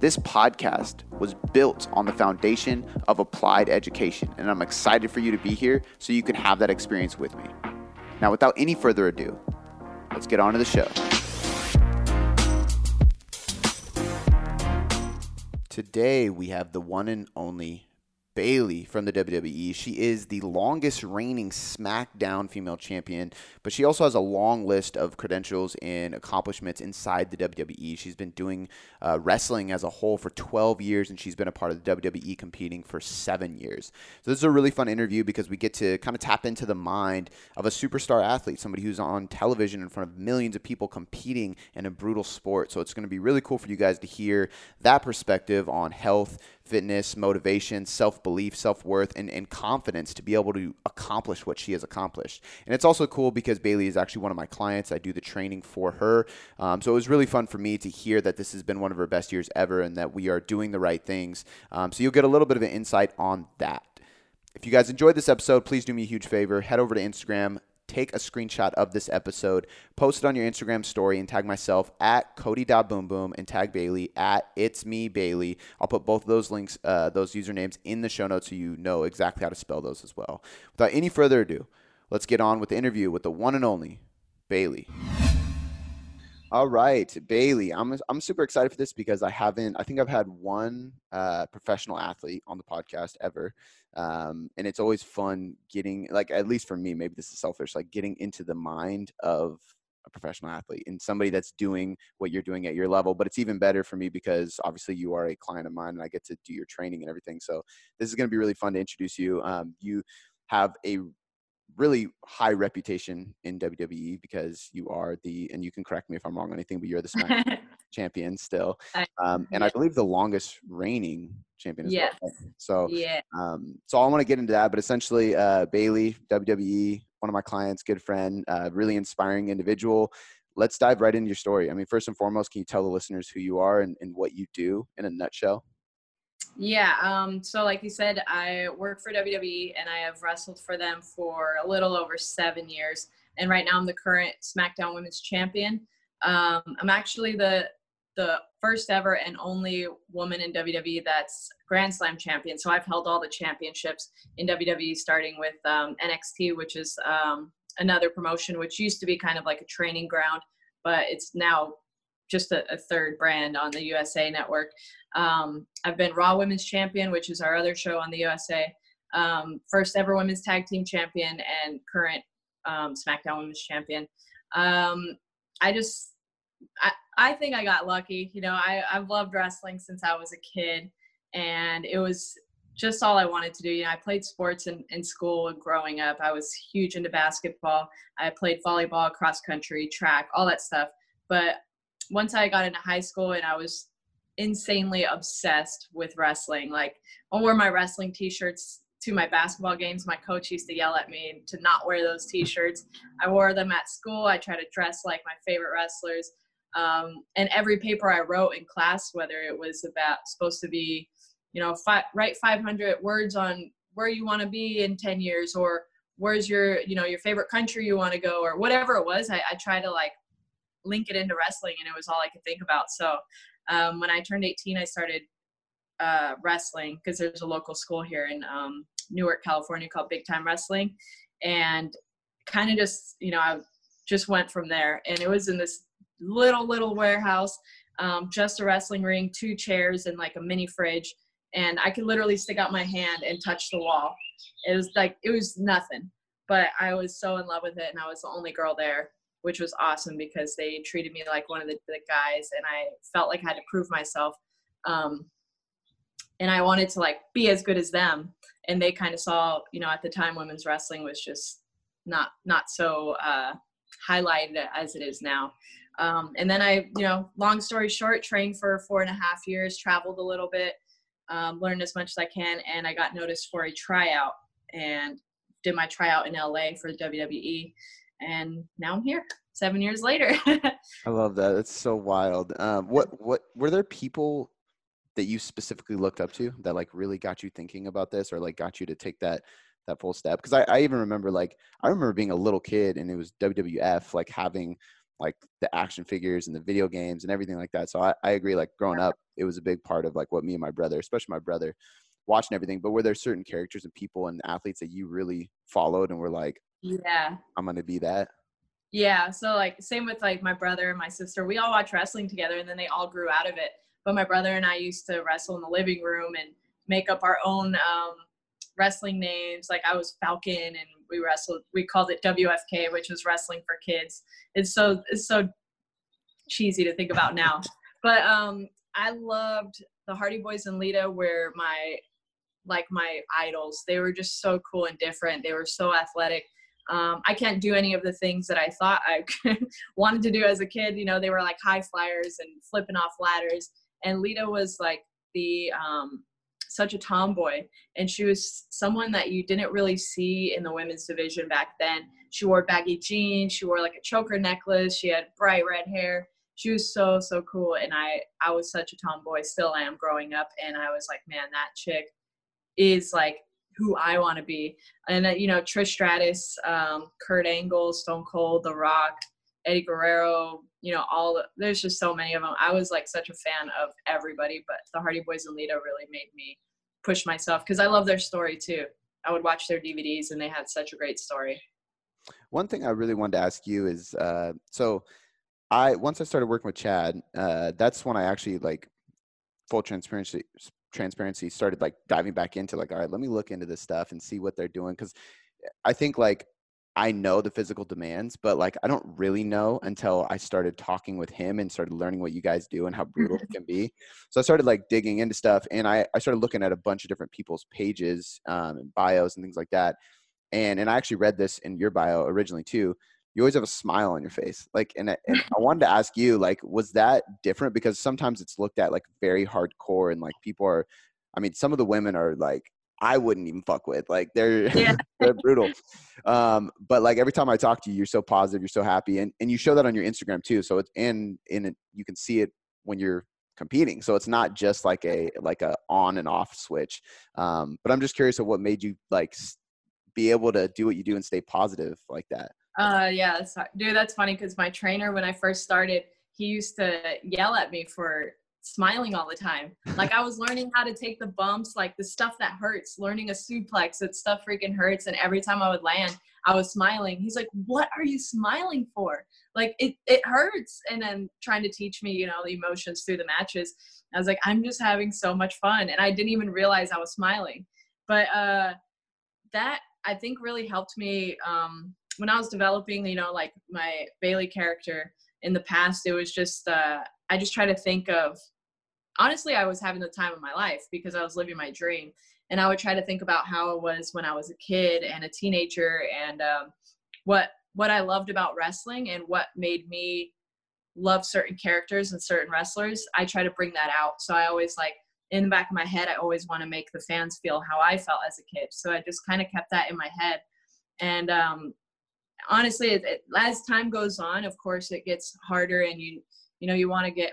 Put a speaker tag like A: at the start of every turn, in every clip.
A: This podcast was built on the foundation of applied education, and I'm excited for you to be here so you can have that experience with me. Now, without any further ado, let's get on to the show. Today, we have the one and only Bayley from the WWE. She is the longest reigning SmackDown female champion, but she also has a long list of credentials and accomplishments inside the WWE. She's been doing uh, wrestling as a whole for 12 years, and she's been a part of the WWE competing for seven years. So, this is a really fun interview because we get to kind of tap into the mind of a superstar athlete, somebody who's on television in front of millions of people competing in a brutal sport. So, it's going to be really cool for you guys to hear that perspective on health fitness, motivation, self belief, self worth, and, and confidence to be able to accomplish what she has accomplished. And it's also cool because Bayley is actually one of my clients. I do the training for her. Um, so it was really fun for me to hear that this has been one of her best years ever and that we are doing the right things. Um, so you'll get a little bit of an insight on that. If you guys enjoyed this episode, please do me a huge favor. Head over to Instagram, take a screenshot of this episode, post it on your Instagram story, and tag myself at Cody.boomboom and tag Bayley at It's Me Bayley. I'll put both of those links, uh, those usernames in the show notes so you know exactly how to spell those as well. Without any further ado, let's get on with the interview with the one and only Bayley. All right, Bayley. I'm I'm super excited for this because I haven't. I think I've had one uh, professional athlete on the podcast ever, um, and it's always fun getting like at least for me. Maybe this is selfish, like getting into the mind of a professional athlete and somebody that's doing what you're doing at your level. But it's even better for me because obviously you are a client of mine and I get to do your training and everything. So this is going to be really fun to introduce you. Um, you have a really high reputation in WWE because you are the, and you can correct me if I'm wrong on anything, but you're the SmackDown champion still. Um, and yeah. I believe the longest reigning champion as
B: yes.
A: well. So, yeah. Um, so I want to get into that, but essentially, uh, Bayley, WWE, one of my clients, good friend, uh, really inspiring individual. Let's dive right into your story. I mean, first and foremost, can you tell the listeners who you are and, and what you do in a nutshell?
B: Yeah. Um, so, like you said, I work for WWE and I have wrestled for them for a little over seven years. And right now, I'm the current SmackDown Women's Champion. Um, I'm actually the the first ever and only woman in WWE that's Grand Slam champion. So I've held all the championships in WWE, starting with um, NXT, which is um, another promotion, which used to be kind of like a training ground, but it's now just a, a third brand on the USA Network. Um, I've been Raw Women's Champion, which is our other show on the USA. Um, first ever Women's Tag Team Champion and current um, SmackDown Women's Champion. Um, I just, I, I think I got lucky. You know, I, I've loved wrestling since I was a kid, and it was just all I wanted to do. You know, I played sports in, in school growing up. I was huge into basketball. I played volleyball, cross country, track, all that stuff. But once I got into high school and I was insanely obsessed with wrestling. Like I wore my wrestling t-shirts to my basketball games. My coach used to yell at me to not wear those t-shirts. I wore them at school. I try to dress like my favorite wrestlers. Um, and every paper I wrote in class, whether it was about supposed to be, you know, fi- write 500 words on where you want to be in 10 years or where's your, you know, your favorite country you want to go or whatever it was, I, I try to like link it into wrestling and it was all I could think about. So um, when I turned 18, I started uh, wrestling because there's a local school here in um, Newark, California called Big Time Wrestling. And kind of just, you know, I just went from there. And it was in this little, little warehouse, um, just a wrestling ring, two chairs, and like a mini fridge. And I could literally stick out my hand and touch the wall. It was like, it was nothing. But I was so in love with it, and I was the only girl there which was awesome because they treated me like one of the, the guys and I felt like I had to prove myself. Um, and I wanted to like be as good as them. And they kind of saw, you know, at the time women's wrestling was just not, not so uh, highlighted as it is now. Um, and then I, you know, long story short, trained for four and a half years, traveled a little bit, um, learn as much as I can. And I got noticed for a tryout and did my tryout in LA for the WWE. And now I'm here seven years later.
A: I love that. It's so wild. Um, what what were there people that you specifically looked up to that like really got you thinking about this or like got you to take that that full step? Because I, I even remember like I remember being a little kid and it was WWF like having like the action figures and the video games and everything like that. So I, I agree. Like growing up, it was a big part of like what me and my brother, especially my brother, watching everything. But were there certain characters and people and athletes that you really followed and were like,
B: yeah,
A: I'm gonna be that?
B: Yeah. So like same with like my brother and my sister. We all watch wrestling together and then they all grew out of it. But my brother and I used to wrestle in the living room and make up our own um, wrestling names. Like I was Falcon and we wrestled we called it WFK, which was wrestling for kids. It's so it's so cheesy to think about now. But um I loved the Hardy Boys and Lita were my like my idols. They were just so cool and different. They were so athletic um, I can't do any of the things that I thought I wanted to do as a kid. You know, they were like high flyers and flipping off ladders. And Lita was like the um, such a tomboy, and she was someone that you didn't really see in the women's division back then. She wore baggy jeans. She wore like a choker necklace. She had bright red hair. She was so so cool, and I I was such a tomboy. Still am growing up, and I was like, man, that chick is like who I want to be. And uh, you know, Trish Stratus, um, Kurt Angle, Stone Cold, The Rock, Eddie Guerrero. You know, all there's just so many of them. I was like such a fan of everybody, but the Hardy Boys and Lita really made me push myself because I love their story too. I would watch their DVDs and they had such a great story.
A: One thing I really wanted to ask you is, uh, so I once I started working with Chad, uh, that's when I actually like full transparency transparency started like diving back into like all right let me look into this stuff and see what they're doing because i think like i know the physical demands but like i don't really know until i started talking with him and started learning what you guys do and how brutal it can be. So i started like digging into stuff and i, I started looking at a bunch of different people's pages um, and bios and things like that and and i actually read this in your bio originally too you always have a smile on your face like and, and i wanted to ask you like was that different? Because sometimes it's looked at like very hardcore and like people are i mean some of the women are like i wouldn't even fuck with like they're yeah. they're brutal. Um but like every time i talk to you you're so positive you're so happy and and you show that on your instagram too so it's and in it you can see it when you're competing so it's not just like a like a on and off switch um but i'm just curious of what made you like be able to do what you do and stay positive like that
B: uh, yeah, dude, that's funny because my trainer, when I first started, he used to yell at me for smiling all the time. Like I was learning how to take the bumps, like the stuff that hurts, learning a suplex, that stuff freaking hurts. And every time I would land, I was smiling. He's like, what are you smiling for? Like it, it hurts. And then trying to teach me, you know, the emotions through the matches. I was like, I'm just having so much fun. And I didn't even realize I was smiling. But uh, that I think really helped me um, when I was developing, you know, like my Bayley character in the past, it was just uh, I just try to think of. Honestly, I was having the time of my life because I was living my dream, and I would try to think about how it was when I was a kid and a teenager, and um, what what I loved about wrestling and what made me love certain characters and certain wrestlers. I try to bring that out. So I always like in the back of my head, I always want to make the fans feel how I felt as a kid. So I just kind of kept that in my head. And um, honestly, it, it, as time goes on, of course, it gets harder, and you you know you want to get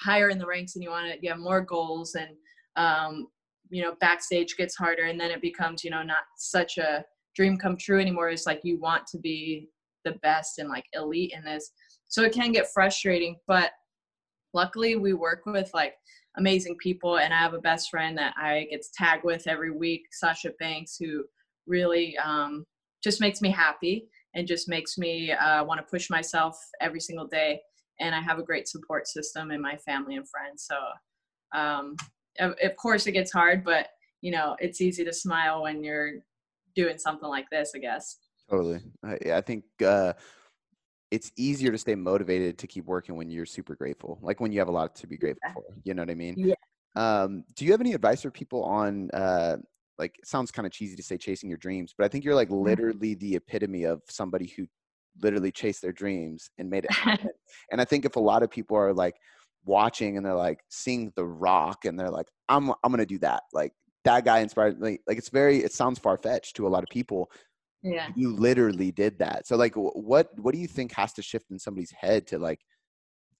B: higher in the ranks, and you want to get more goals, and um, you know backstage gets harder, and then it becomes you know not such a dream come true anymore. It's like you want to be the best and like elite in this, so it can get frustrating. But luckily, we work with like amazing people, and I have a best friend that I get to tag with every week, Sasha Banks, who really um, just makes me happy and just makes me uh, want to push myself every single day. And I have a great support system in my family and friends. So, um, of, of course, it gets hard, but you know, it's easy to smile when you're doing something like this. I guess.
A: Totally. I, I think uh, it's easier to stay motivated to keep working when you're super grateful, like when you have a lot to be grateful yeah. for. You know what I mean?
B: Yeah.
A: Um, do you have any advice for people on uh, like it sounds kind of cheesy to say chasing your dreams, but I think you're like mm-hmm. literally the epitome of somebody who literally chased their dreams and made it happen. and I think if a lot of people are like watching and they're like seeing The Rock and they're like, I'm I'm gonna do that. Like that guy inspired me. Like it's very it sounds far fetched to a lot of people.
B: Yeah.
A: You literally did that. So like what what do you think has to shift in somebody's head to like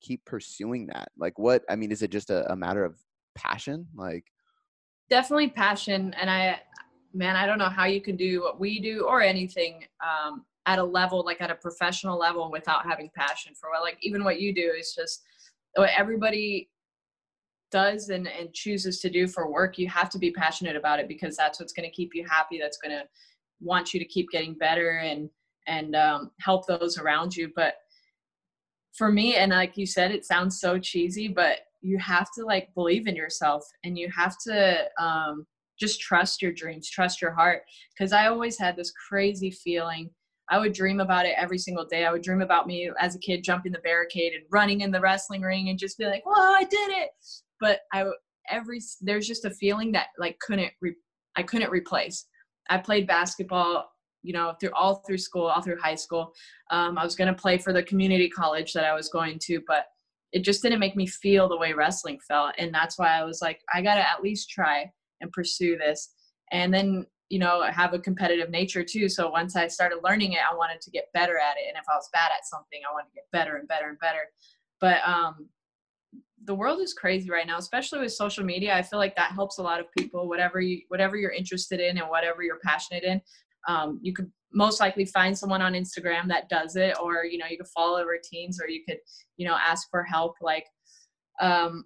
A: keep pursuing that? Like what I mean, is it just a, a matter of passion? Like
B: definitely passion and I man, I don't know how you can do what we do or anything um at a level like at a professional level without having passion for what like even what you do is just what everybody does and, and chooses to do for work you have to be passionate about it because that's what's going to keep you happy that's going to want you to keep getting better and and um, help those around you but for me and like you said it sounds so cheesy but you have to like believe in yourself and you have to um, just trust your dreams trust your heart because i always had this crazy feeling I would dream about it every single day. I would dream about me as a kid jumping the barricade and running in the wrestling ring and just be like, "Whoa, I did it!" But I every there's just a feeling that like couldn't re, I couldn't replace. I played basketball, you know, through all through school, all through high school. Um, I was gonna play for the community college that I was going to, but it just didn't make me feel the way wrestling felt, and that's why I was like, I gotta at least try and pursue this. And then you know have a competitive nature too. So once i started learning it i wanted to get better at it. And if i was bad at something i wanted to get better and better and better. But um the world is crazy right now especially with social media. I feel like that helps a lot of people. Whatever you whatever you're interested in and whatever you're passionate in um, you could most likely find someone on instagram that does it or you know you could follow routines or you could you know ask for help like um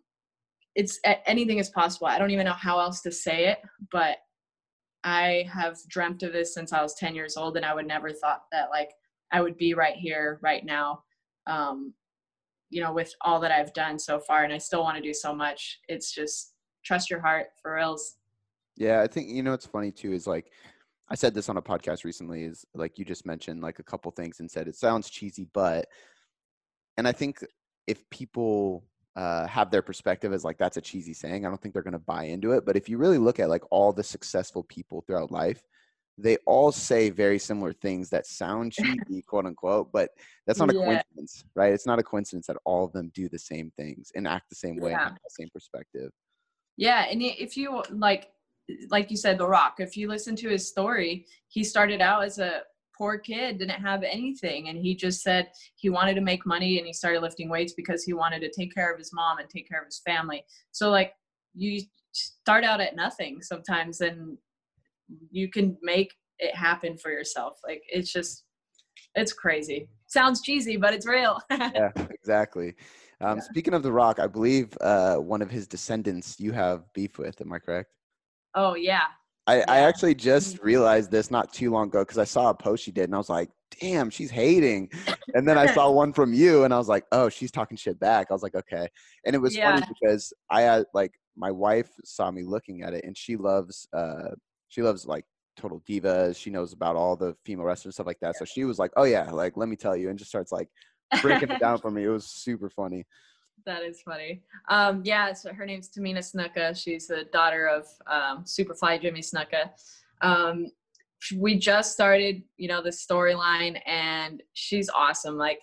B: it's anything is possible i don't even know how else to say it but I have dreamt of this since I was 10 years old, and I would never thought that like I would be right here, right now. Um, you know, with all that I've done so far, and I still want to do so much. It's just trust your heart for reals.
A: Yeah, I think you know what's funny too is like I said this on a podcast recently. Is like you just mentioned like a couple things and said it sounds cheesy, but and I think if people uh, have their perspective as like that's a cheesy saying. I don't think they're going to buy into it. But if you really look at like all the successful people throughout life, they all say very similar things that sound cheesy, quote unquote. But that's not a yeah. coincidence, right? It's not a coincidence that all of them do the same things and act the same way, yeah. and have the same perspective.
B: Yeah, and if you like, like you said, The Rock. If you listen to his story, he started out as a poor kid didn't have anything and he just said he wanted to make money and he started lifting weights because he wanted to take care of his mom and take care of his family. So like you start out at nothing sometimes and you can make it happen for yourself. Like it's just it's crazy. Sounds cheesy but it's real.
A: Yeah exactly. Um, yeah. speaking of the rock i believe uh, one of his descendants you have beef with am i correct
B: oh yeah
A: I, yeah. I actually just realized this not too long ago because I saw a post she did and I was like, damn, she's hating. And then I saw one from you and I was like, oh, she's talking shit back. I was like, okay. And it was yeah. funny because I had like my wife saw me looking at it and she loves uh she loves like total divas. She knows about all the female wrestlers and stuff like that. So she was like, oh yeah, like let me tell you and just starts like breaking it down for me. It was super funny.
B: That is funny. Um, yeah, so her name's Tamina Snuka. She's the daughter of um, Superfly Jimmy Snuka. Um, we just started, you know, the storyline, and she's awesome. Like,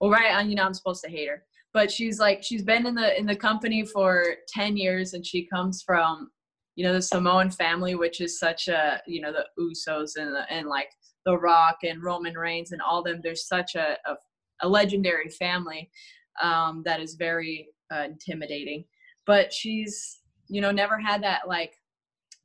B: well, right, you know, I'm supposed to hate her, but she's like, she's been in the in the company for ten years, and she comes from, you know, the Samoan family, which is such a, you know, the Usos and the, and like The Rock and Roman Reigns and all them. There's such a, a, a legendary family um, that is very uh, intimidating. But she's, you know, never had that like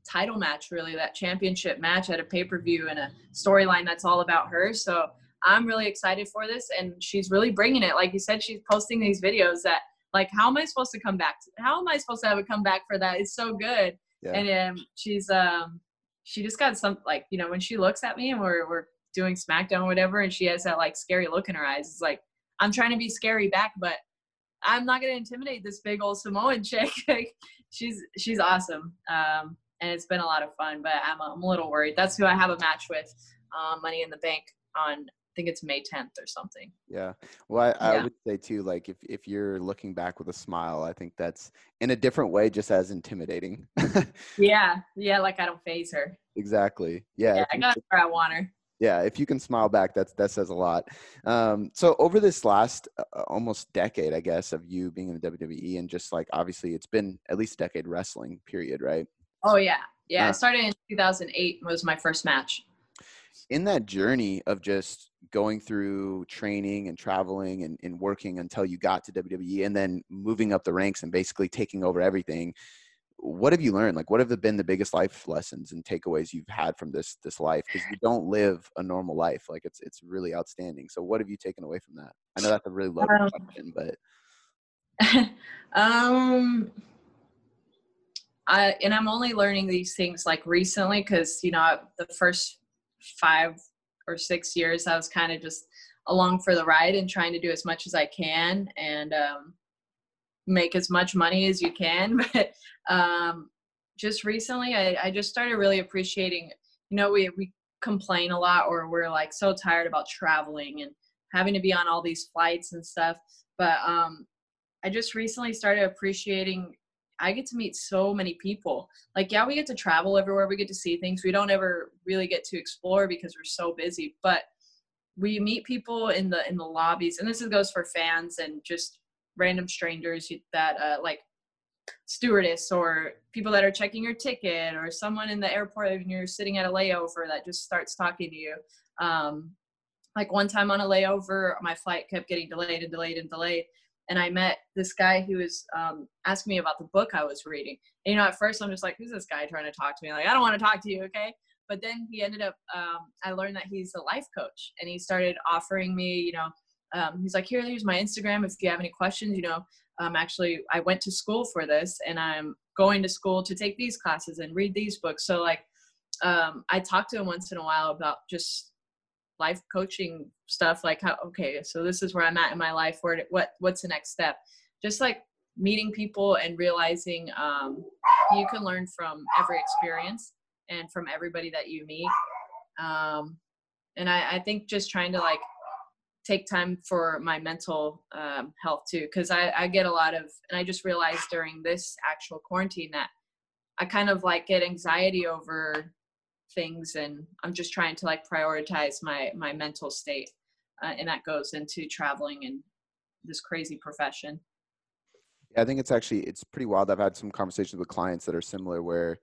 B: title match really, that championship match at a pay per view and a storyline that's all about her. So I'm really excited for this, and she's really bringing it. Like you said, she's posting these videos that like, how am I supposed to come back? To, how am I supposed to have a comeback for that? It's so good. Yeah. And um, she's um, she just got some like you know when she looks at me and we're we're doing SmackDown or whatever, and she has that like scary look in her eyes. It's like I'm trying to be scary back, but I'm not gonna intimidate this big old Samoan chick. like, she's she's awesome, um, and it's been a lot of fun. But I'm, I'm a little worried. That's who I have a match with, um, Money in the Bank on. I think it's May 10th or something.
A: Yeah. Well, I, I yeah. would say too, like if if you're looking back with a smile, I think that's in a different way, just as intimidating.
B: yeah. Yeah. Like I don't phase her.
A: Exactly. Yeah.
B: Yeah. I, I got her. I want her.
A: Yeah, if you can smile back, that's that says a lot. Um, so over this last uh, uh almost decade, I guess, of you being in the WWE, and just like obviously, it's been at least a decade wrestling. Period, right?
B: Oh yeah, yeah. Uh, I started in 2008. Was my first match.
A: In that journey of just going through training and traveling and, and working until you got to WWE, and then moving up the ranks and basically taking over everything what have you learned? Like what have been the biggest life lessons and takeaways you've had from this this life? Because you don't live a normal life like it's it's really outstanding. So what have you taken away from that? I know that's a really loaded um, question but
B: um I, and i'm only learning these things like recently because you know the first five or six years i was kind of just along for the ride and trying to do as much as i can and um make as much money as you can. But um, just recently, I, I just started really appreciating. You know, we we complain a lot, or we're like so tired about traveling and having to be on all these flights and stuff. But um, I just recently started appreciating. I get to meet so many people. Like, yeah, we get to travel everywhere. We get to see things. We don't ever really get to explore because we're so busy. But we meet people in the in the lobbies, and this goes for fans and just random strangers that uh, like stewardess or people that are checking your ticket or someone in the airport and you're sitting at a layover that just starts talking to you. Um, like one time on a layover my flight kept getting delayed and delayed and delayed and i met this guy who was um, asking me about the book i was reading. And, you know at first i'm just like who's this guy trying to talk to me? Like i don't want to talk to you okay? But then he ended up um, i learned that he's a life coach and he started offering me you know um, he's like, here, here's my Instagram. If you have any questions, you know, um, actually, I went to school for this and I'm going to school to take these classes and read these books. So, like, um, I talk to him once in a while about just life coaching stuff. Like, how, okay, so this is where I'm at in my life. Where, what, what's the next step? Just like meeting people and realizing um, you can learn from every experience and from everybody that you meet. Um, and I, I think just trying to like take time for my mental um, health too because I, I get a lot of and i just realized during this actual quarantine that i kind of like get anxiety over things and i'm just trying to like prioritize my my mental state uh, and that goes into traveling and this crazy profession.
A: Yeah, i think it's actually it's pretty wild. I've had some conversations with clients that are similar where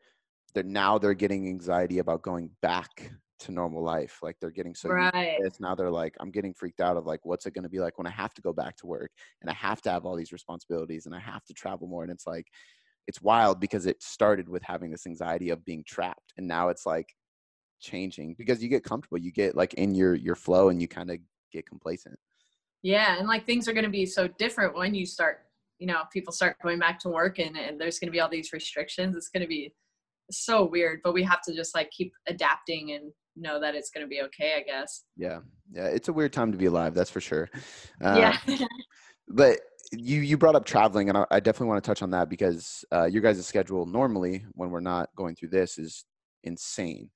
A: they're now they're getting anxiety about going back to normal life. Like they're getting so right. this now they're like, I'm getting freaked out of like, what's it going to be like when I have to go back to work and I have to have all these responsibilities and I have to travel more. And it's like, it's wild because it started with having this anxiety of being trapped and now it's like changing because you get comfortable, you get like in your your flow and you kind of get complacent.
B: Yeah, and like things are going to be so different when you start, you know, people start going back to work and, and there's going to be all these restrictions. It's going to be so weird, but we have to just like keep adapting and know that it's going to be okay, I guess.
A: Yeah. Yeah. It's a weird time to be alive. That's for sure.
B: Yeah.
A: but you, you brought up traveling and I, I definitely want to touch on that because uh, your guys' schedule normally when we're not going through this is insane.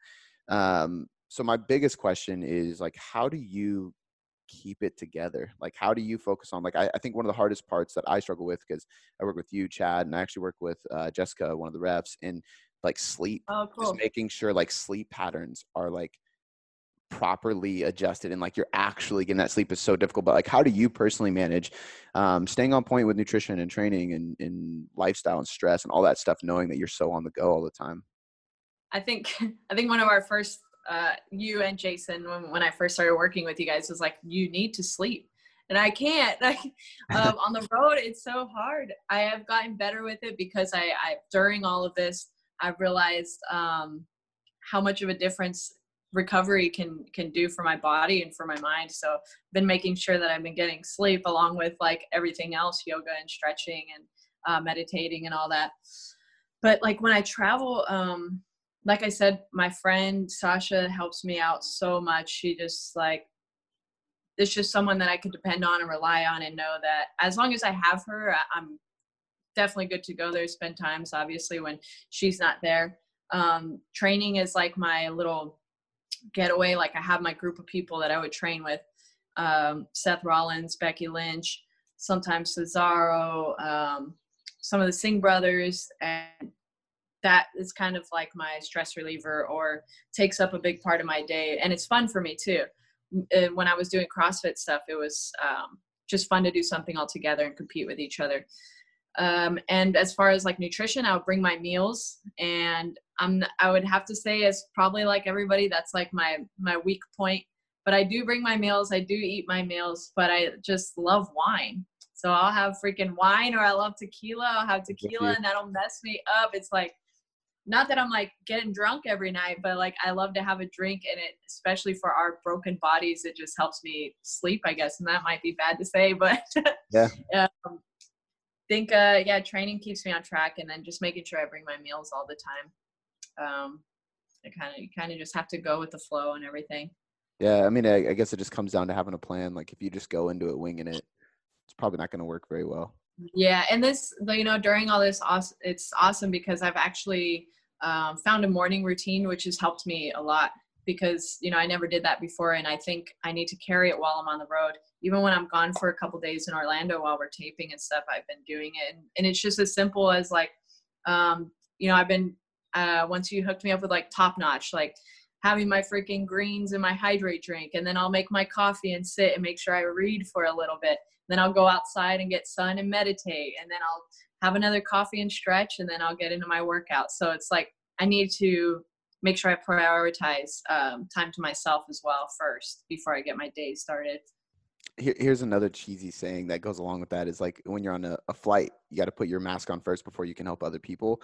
A: Um, so my biggest question is like, how do you keep it together? Like, how do you focus on, like, I, I think one of the hardest parts that I struggle with, because I work with you, Chad, and I actually work with uh, Jessika, one of the refs, and like sleep
B: oh, cool.
A: just making sure like sleep patterns are like properly adjusted and like you're actually getting that sleep is so difficult but like how do you personally manage um, staying on point with nutrition and training and, and lifestyle and stress and all that stuff knowing that you're so on the go all the time
B: i think i think one of our first uh, you and jason when, when i first started working with you guys was like you need to sleep and I can't. Like um, on the road, it's so hard. I have gotten better with it because I, I during all of this, I've realized um, how much of a difference recovery can can do for my body and for my mind. So I've been making sure that I've been getting sleep along with like everything else, yoga and stretching and uh, meditating and all that. But like when I travel, um, like I said, my friend Sasha helps me out so much. She just like it's just someone that I could depend on and rely on and know that as long as I have her, I'm definitely good to go there, spend times, obviously, when she's not there. Um, training is like my little getaway. Like I have my group of people that I would train with um, Seth Rollins, Becky Lynch, sometimes Cesaro, um, some of the Singh brothers, and that is kind of like my stress reliever or takes up a big part of my day and it's fun for me too uh, when i was doing crossfit stuff it was um, just fun to do something all together and compete with each other um, and as far as like nutrition i would bring my meals and i'm i would have to say as probably like everybody that's like my my weak point but i do bring my meals i do eat my meals but i just love wine so i'll have freaking wine or i love tequila i'll have tequila and that'll mess me up it's like not that I'm like getting drunk every night, but like I love to have a drink and it, especially for our broken bodies, it just helps me sleep, I guess. And that might be bad to say, but
A: yeah.
B: um, think, uh, yeah, training keeps me on track and then just making sure I bring my meals all the time. Um, I kind of, you kind of just have to go with the flow and everything.
A: Yeah. I mean, I, I guess it just comes down to having a plan. Like if you just go into it winging it, it's probably not going to work very well.
B: Yeah, and this, you know, during all this, it's awesome because I've actually um, found a morning routine, which has helped me a lot because you know I never did that before, and I think I need to carry it while I'm on the road. Even when I'm gone for a couple days in Orlando while we're taping and stuff, I've been doing it, and, and it's just as simple as like, um, you know, I've been uh, once you hooked me up with like top notch, like having my freaking greens and my hydrate drink, and then I'll make my coffee and sit and make sure I read for a little bit. Then I'll go outside and get sun and meditate, and then I'll have another coffee and stretch, and then I'll get into my workout. So it's like I need to make sure I prioritize um, time to myself as well first before I get my day started.
A: Here, here's another cheesy saying that goes along with that is like when you're on a, a flight, you got to put your mask on first before you can help other people.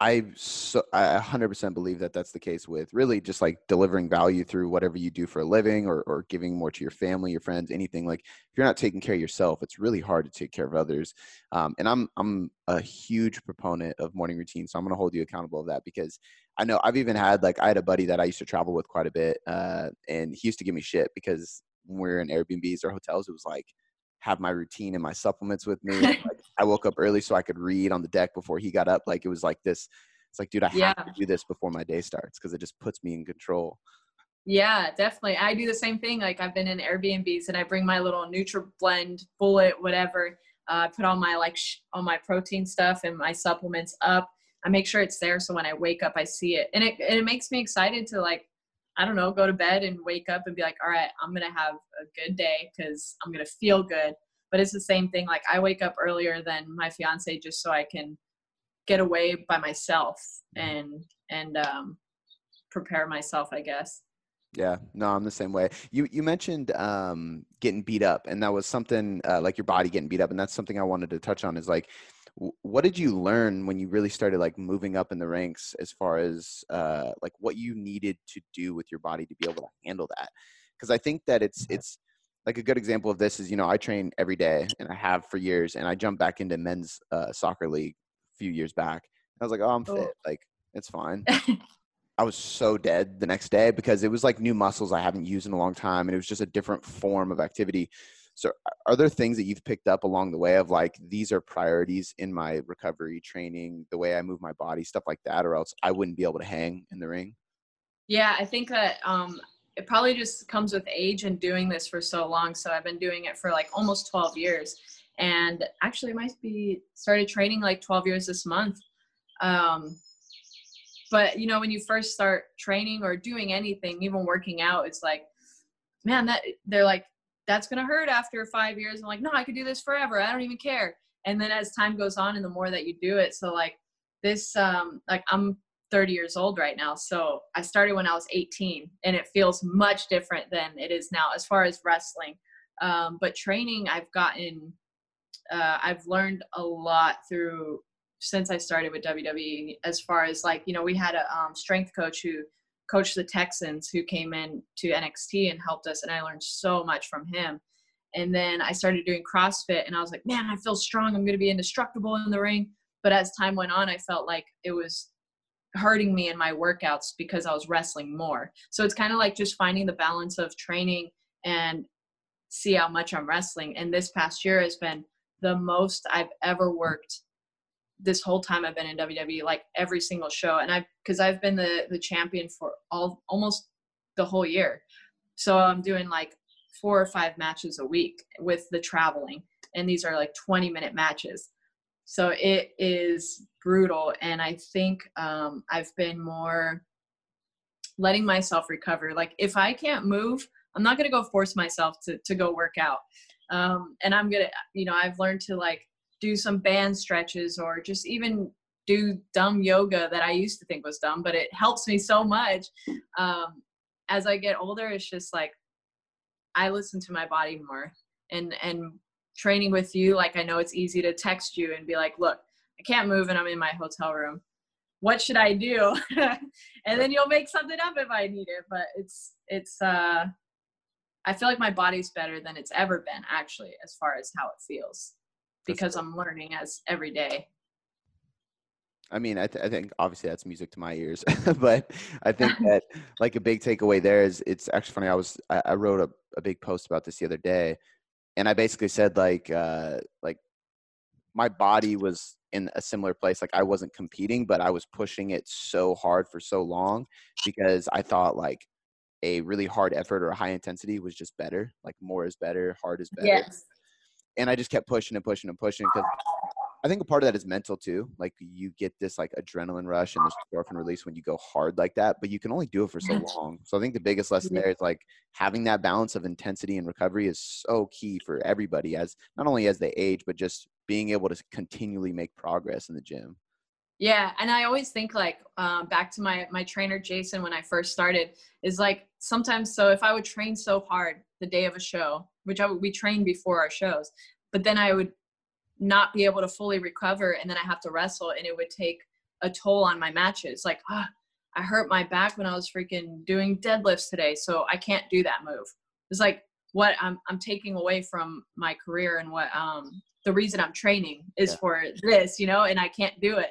A: I so I 100% believe that that's the case with really just like delivering value through whatever you do for a living or or giving more to your family, your friends, anything. Like if you're not taking care of yourself, it's really hard to take care of others. Um, and I'm I'm a huge proponent of morning routine, so I'm going to hold you accountable of that because I know I've even had like I had a buddy that I used to travel with quite a bit, uh, and he used to give me shit because when we are in Airbnbs or hotels, it was like have my routine and my supplements with me. like, I woke up early so I could read on the deck before he got up. Like it was like this. It's like, dude, I yeah. have to do this before my day starts because it just puts me in control.
B: Yeah, definitely. I do the same thing. Like I've been in Airbnbs and I bring my little NutriBlend, bullet, whatever. Uh, I put all my like sh- all my protein stuff and my supplements up. I make sure it's there so when I wake up I see it, and it and it makes me excited to like I don't know, go to bed and wake up and be like, all right, I'm going to have a good day because I'm going to feel good. But it's the same thing. Like I wake up earlier than my fiance just so I can get away by myself and, and, um, prepare myself, I guess.
A: Yeah, no, I'm the same way. You you mentioned um, getting beat up, and that was something uh, like your body getting beat up, and that's something I wanted to touch on. Is like what did you learn when you really started like moving up in the ranks as far as uh, like what you needed to do with your body to be able to handle that? Because i think that it's it's like a good example of this is you know i train every day and i have for years and i jumped back into men's uh, soccer league a few years back. I was like oh i'm fit oh. like it's fine. I was so dead the next day because it was like new muscles i haven't used in a long time and it was just a different form of activity so, are there things that you've picked up along the way of like these are priorities in my recovery training, the way I move my body, stuff like that, or else I wouldn't be able to hang in the ring?
B: Yeah, I think that um, it probably just comes with age and doing this for so long. So, I've been doing it for like almost 12 years, and actually might be started training like 12 years this month. Um, but you know, when you first start training or doing anything, even working out, it's like, man, that they're like that's going to hurt after five years. I'm like, no, I could do this forever. I don't even care. And then as time goes on and the more that you do it, so like this, um, like I'm 30 years old right now. So I started when I was 18 and it feels much different than it is now as far as wrestling. Um, but training, I've gotten, uh, I've learned a lot through since I started with WWE as far as like, you know, we had a um, strength coach who coached the Texans who came in to NXT and helped us, and I learned so much from him. And then I started doing CrossFit, and I was like, man, I feel strong. I'm going to be indestructible in the ring. But as time went on, I felt like it was hurting me in my workouts because I was wrestling more. So it's kind of like just finding the balance of training and see how much I'm wrestling. And this past year has been the most I've ever worked this whole time I've been in WWE, like every single show, and I because I've been the the champion for all almost the whole year, so I'm doing like four or five matches a week with the traveling, and these are like 20 minute matches. So it is brutal. And I think um, I've been more letting myself recover. Like if I can't move, I'm not gonna go force myself to to go work out. Um, and I'm gonna, you know, I've learned to like do some band stretches or just even do dumb yoga that I used to think was dumb, but it helps me so much. Um, as I get older, it's just like I listen to my body more and and training with you like I know it's easy to text you and be like, "Look, I can't move and I'm in my hotel room. What should I do?" and then you'll make something up if I need it, but it's it's uh I feel like my body's better than it's ever been actually as far as how it feels because I'm learning as every day.
A: I mean, I, th- I think obviously that's music to my ears, but I think that like a big takeaway there is it's actually funny. I was I, I wrote a, a big post about this the other day, and I basically said like uh, like my body was in a similar place. Like I wasn't competing, but I was pushing it so hard for so long because I thought like a really hard effort or a high intensity was just better. Like more is better, hard is better.
B: Yes.
A: And I just kept pushing and pushing and pushing because I think a part of that is mental too. Like you get this like adrenaline rush and this endorphin release when you go hard like that, but you can only do it for so long. So I think the biggest lesson there is like having that balance of intensity and recovery is so key for everybody as not only as they age, but just being able to continually make progress in the gym.
B: Yeah, and I always think like um, back to my my trainer Jason when I first started is like sometimes so if I would train so hard the day of a show, which I would, we train before our shows, but then I would not be able to fully recover and then I have to wrestle and it would take a toll on my matches. Like, ah, oh, I hurt my back when I was freaking doing deadlifts today, so I can't do that move. It's like what I'm I'm taking away from my career and what um the reason I'm training is yeah. for this, you know, and I can't do it.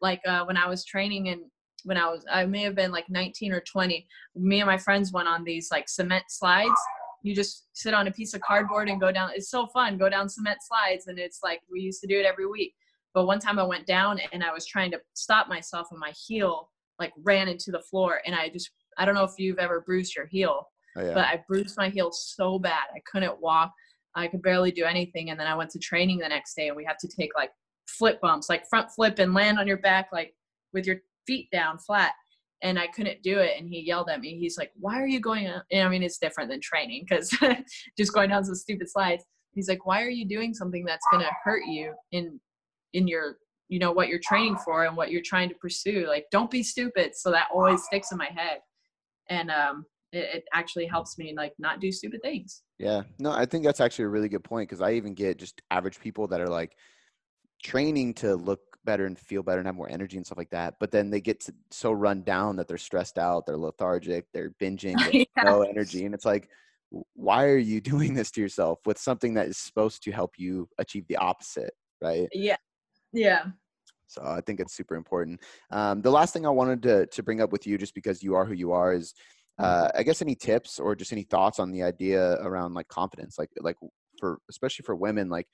B: Like uh, when I was training and when I was I may have been like 19 or 20, me and my friends went on these like cement slides you just sit on a piece of cardboard and go down. It's so fun. Go down cement slides, and it's like we used to do it every week. But one time I went down and I was trying to stop myself, and my heel like ran into the floor, and I just I don't know if you've ever bruised your heel, oh, yeah. but I bruised my heel so bad I couldn't walk. I could barely do anything, and then I went to training the next day, and we have to take like flip bumps, like front flip and land on your back, like with your feet down flat and I couldn't do it. And he yelled at me. He's like, "Why are you going?" And I mean, it's different than training because just going down some stupid slides. He's like, "Why are you doing something that's going to hurt you in in your you know what you're training for and what you're trying to pursue? Like, don't be stupid." So that always sticks in my head, and um, it, it actually helps me like not do stupid things.
A: Yeah, no, I think that's actually a really good point because I even get just average people that are like training to look better and feel better and have more energy and stuff like that. But then they get to, so run down that they're stressed out, they're lethargic, they're binging, yeah. no energy. And it's like, why are you doing this to yourself with something that is supposed to help you achieve the opposite? Right.
B: Yeah. Yeah.
A: So I think it's super important. Um, the last thing I wanted to, to bring up with you, just because you are who you are, is mm-hmm. uh, I guess any tips or just any thoughts on the idea around like confidence, like like for especially for women, like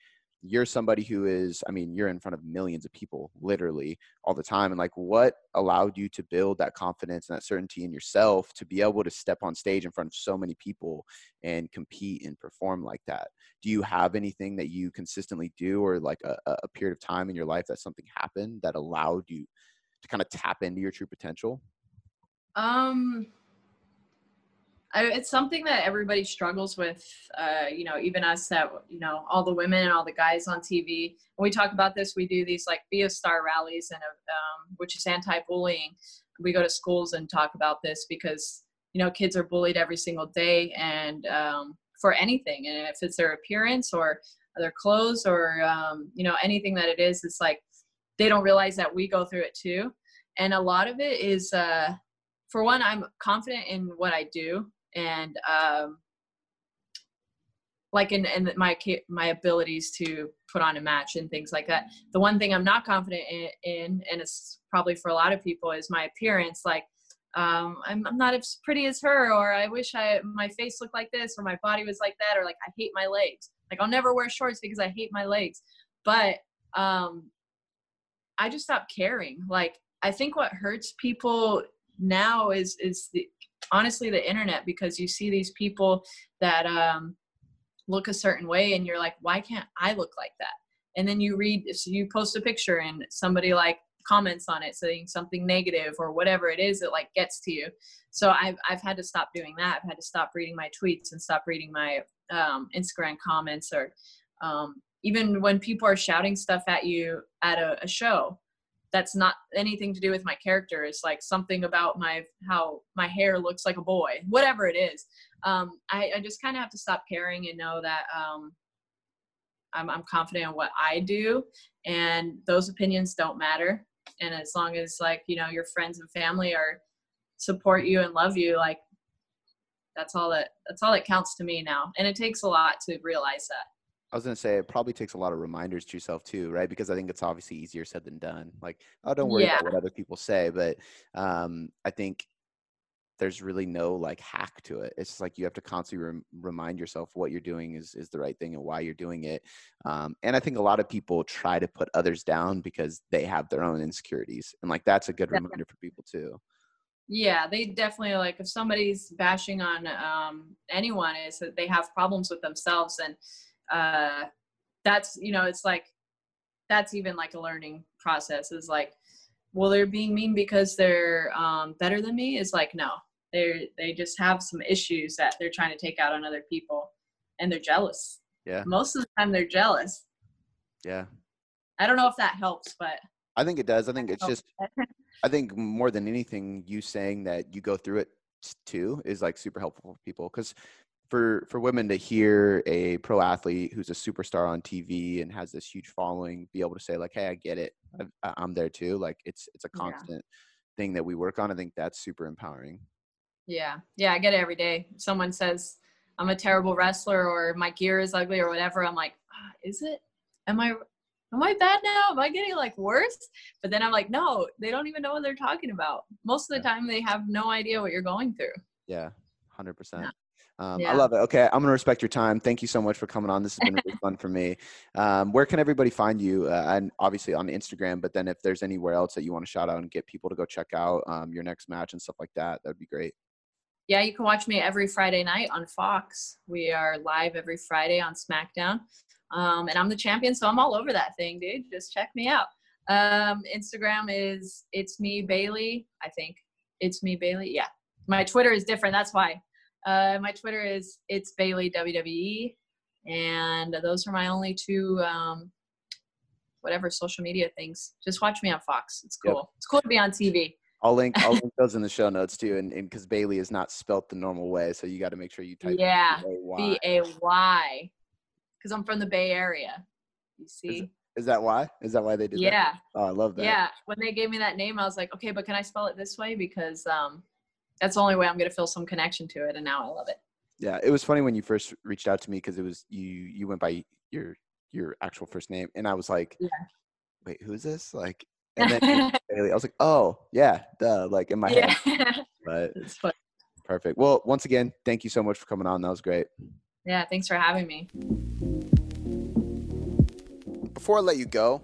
A: you're somebody who is i mean you're in front of millions of people literally all the time and like what allowed you to build that confidence and that certainty in yourself to be able to step on stage in front of so many people and compete and perform like that? Do you have anything that you consistently do or like a, a period of time in your life that something happened that allowed you to kind of tap into your true potential?
B: Um I, it's something that everybody struggles with. Uh, you know, even us that you know all the women and all the guys on TV. When we talk about this, we do these like be a star rallies and um, which is anti-bullying. We go to schools and talk about this because you know kids are bullied every single day and um, for anything, and if it's their appearance or their clothes or um, you know anything that it is, it's like they don't realize that we go through it too. And a lot of it is. Uh, for one, I'm confident in what I do and um, like in, in my my abilities to put on a match and things like that. The one thing I'm not confident in, in and it's probably for a lot of people, is my appearance. Like um, I'm, I'm not as pretty as her, or I wish I my face looked like this, or my body was like that, or like I hate my legs. Like I'll never wear shorts because I hate my legs. But um, I just stopped caring. Like I think what hurts people now is is the honestly the internet because you see these people that um, look a certain way and you're like why can't i look like that? And then you read so you post a picture and somebody like comments on it saying something negative or whatever it is that like gets to you. So i've, I've had to stop doing that. I've had to stop reading my tweets and stop reading my um, instagram comments or um, even when people are shouting stuff at you at a, a show that's not anything to do with my character. It's like something about my how my hair looks like a boy whatever it is. Um, I, I just kind of have to stop caring and know that um, I'm, I'm confident in what i do and those opinions don't matter. And as long as like you know your friends and family are support you and love you like that's all that that's all that counts to me now. And it takes a lot to realize that
A: I was gonna say it probably takes a lot of reminders to yourself too, right? Because I think it's obviously easier said than done. Like, oh, don't worry
B: Yeah.
A: about what other people say, but um, I think there's really no like hack to it. It's just like you have to constantly rem- remind yourself what you're doing is is the right thing and why you're doing it. Um, and I think a lot of people try to put others down because they have their own insecurities, and like that's a good
B: Yeah.
A: reminder for people too.
B: yeah they definitely like if somebody's bashing on um, anyone is that they have problems with themselves and uh, that's you know it's like that's even like a learning process is like well they're being mean because they're um, better than me is like no they they just have some issues that they're trying to take out on other people and they're jealous
A: Yeah.
B: most of the time they're jealous
A: Yeah,
B: i don't know if that helps but
A: I think it does. I think it's just I think more than anything, you saying that you go through it too is like super helpful for people because for for women to hear a pro athlete who's a superstar on TV and has this huge following be able to say like, "Hey, I get it. I- I'm there too." Like it's it's a
B: Yeah.
A: constant thing that we work on. I think that's super empowering.
B: Yeah, yeah, I get it every day. Someone says I'm a terrible wrestler or my gear is ugly or whatever. I'm like, ah, is it? Am I? Am I bad now? Am I getting like worse? But then I'm like, no, they don't even know what they're talking about. Most of the time, they have no idea what you're going through.
A: Yeah, hundred percent. Um, I love it. Okay, I'm gonna respect your time. Thank you so much for coming on. This has been really fun for me. Um, where can everybody find you? Uh, and obviously on Instagram, but then if there's anywhere else that you want to shout out and get people to go check out um, your next match and stuff like that, that'd be great.
B: Yeah, you can watch me every Friday night on Fox. We are live every Friday on SmackDown. Um, and I'm the champion, so I'm all over that thing, dude. Just check me out. Um, Instagram is it's me Bayley. I think it's me Bayley. Yeah, my Twitter is different. That's why. Uh, my Twitter is it's Bayley WWE, and those are my only two um, whatever social media things. Just watch me on Fox. It's
A: Yep.
B: cool. It's cool to be on TV.
A: I'll link I'll link those in the show notes too, and because Bayley is not spelt the normal way, so you got to make sure you type
B: Yeah. B A Y, because I'm from the Bay Area. You see?
A: Is that why? Is that why they did that?
B: Yeah,
A: Oh, I love that.
B: yeah. When they gave me that name, I was like, okay, but can I spell it this way? Because um, that's the only way I'm gonna feel some connection to it, and now I love it.
A: Yeah, it was funny when you first reached out to me because it was you you went by your your actual first name, and I was like,
B: Yeah.
A: wait, who's this? Like, and then Bayley, I was like, oh yeah, duh, like in my
B: yeah,
A: head. But
B: it's fun.
A: perfect. Well, once again, thank you so much for coming on. That was great.
B: Yeah, thanks for having me.
A: Before I let you go,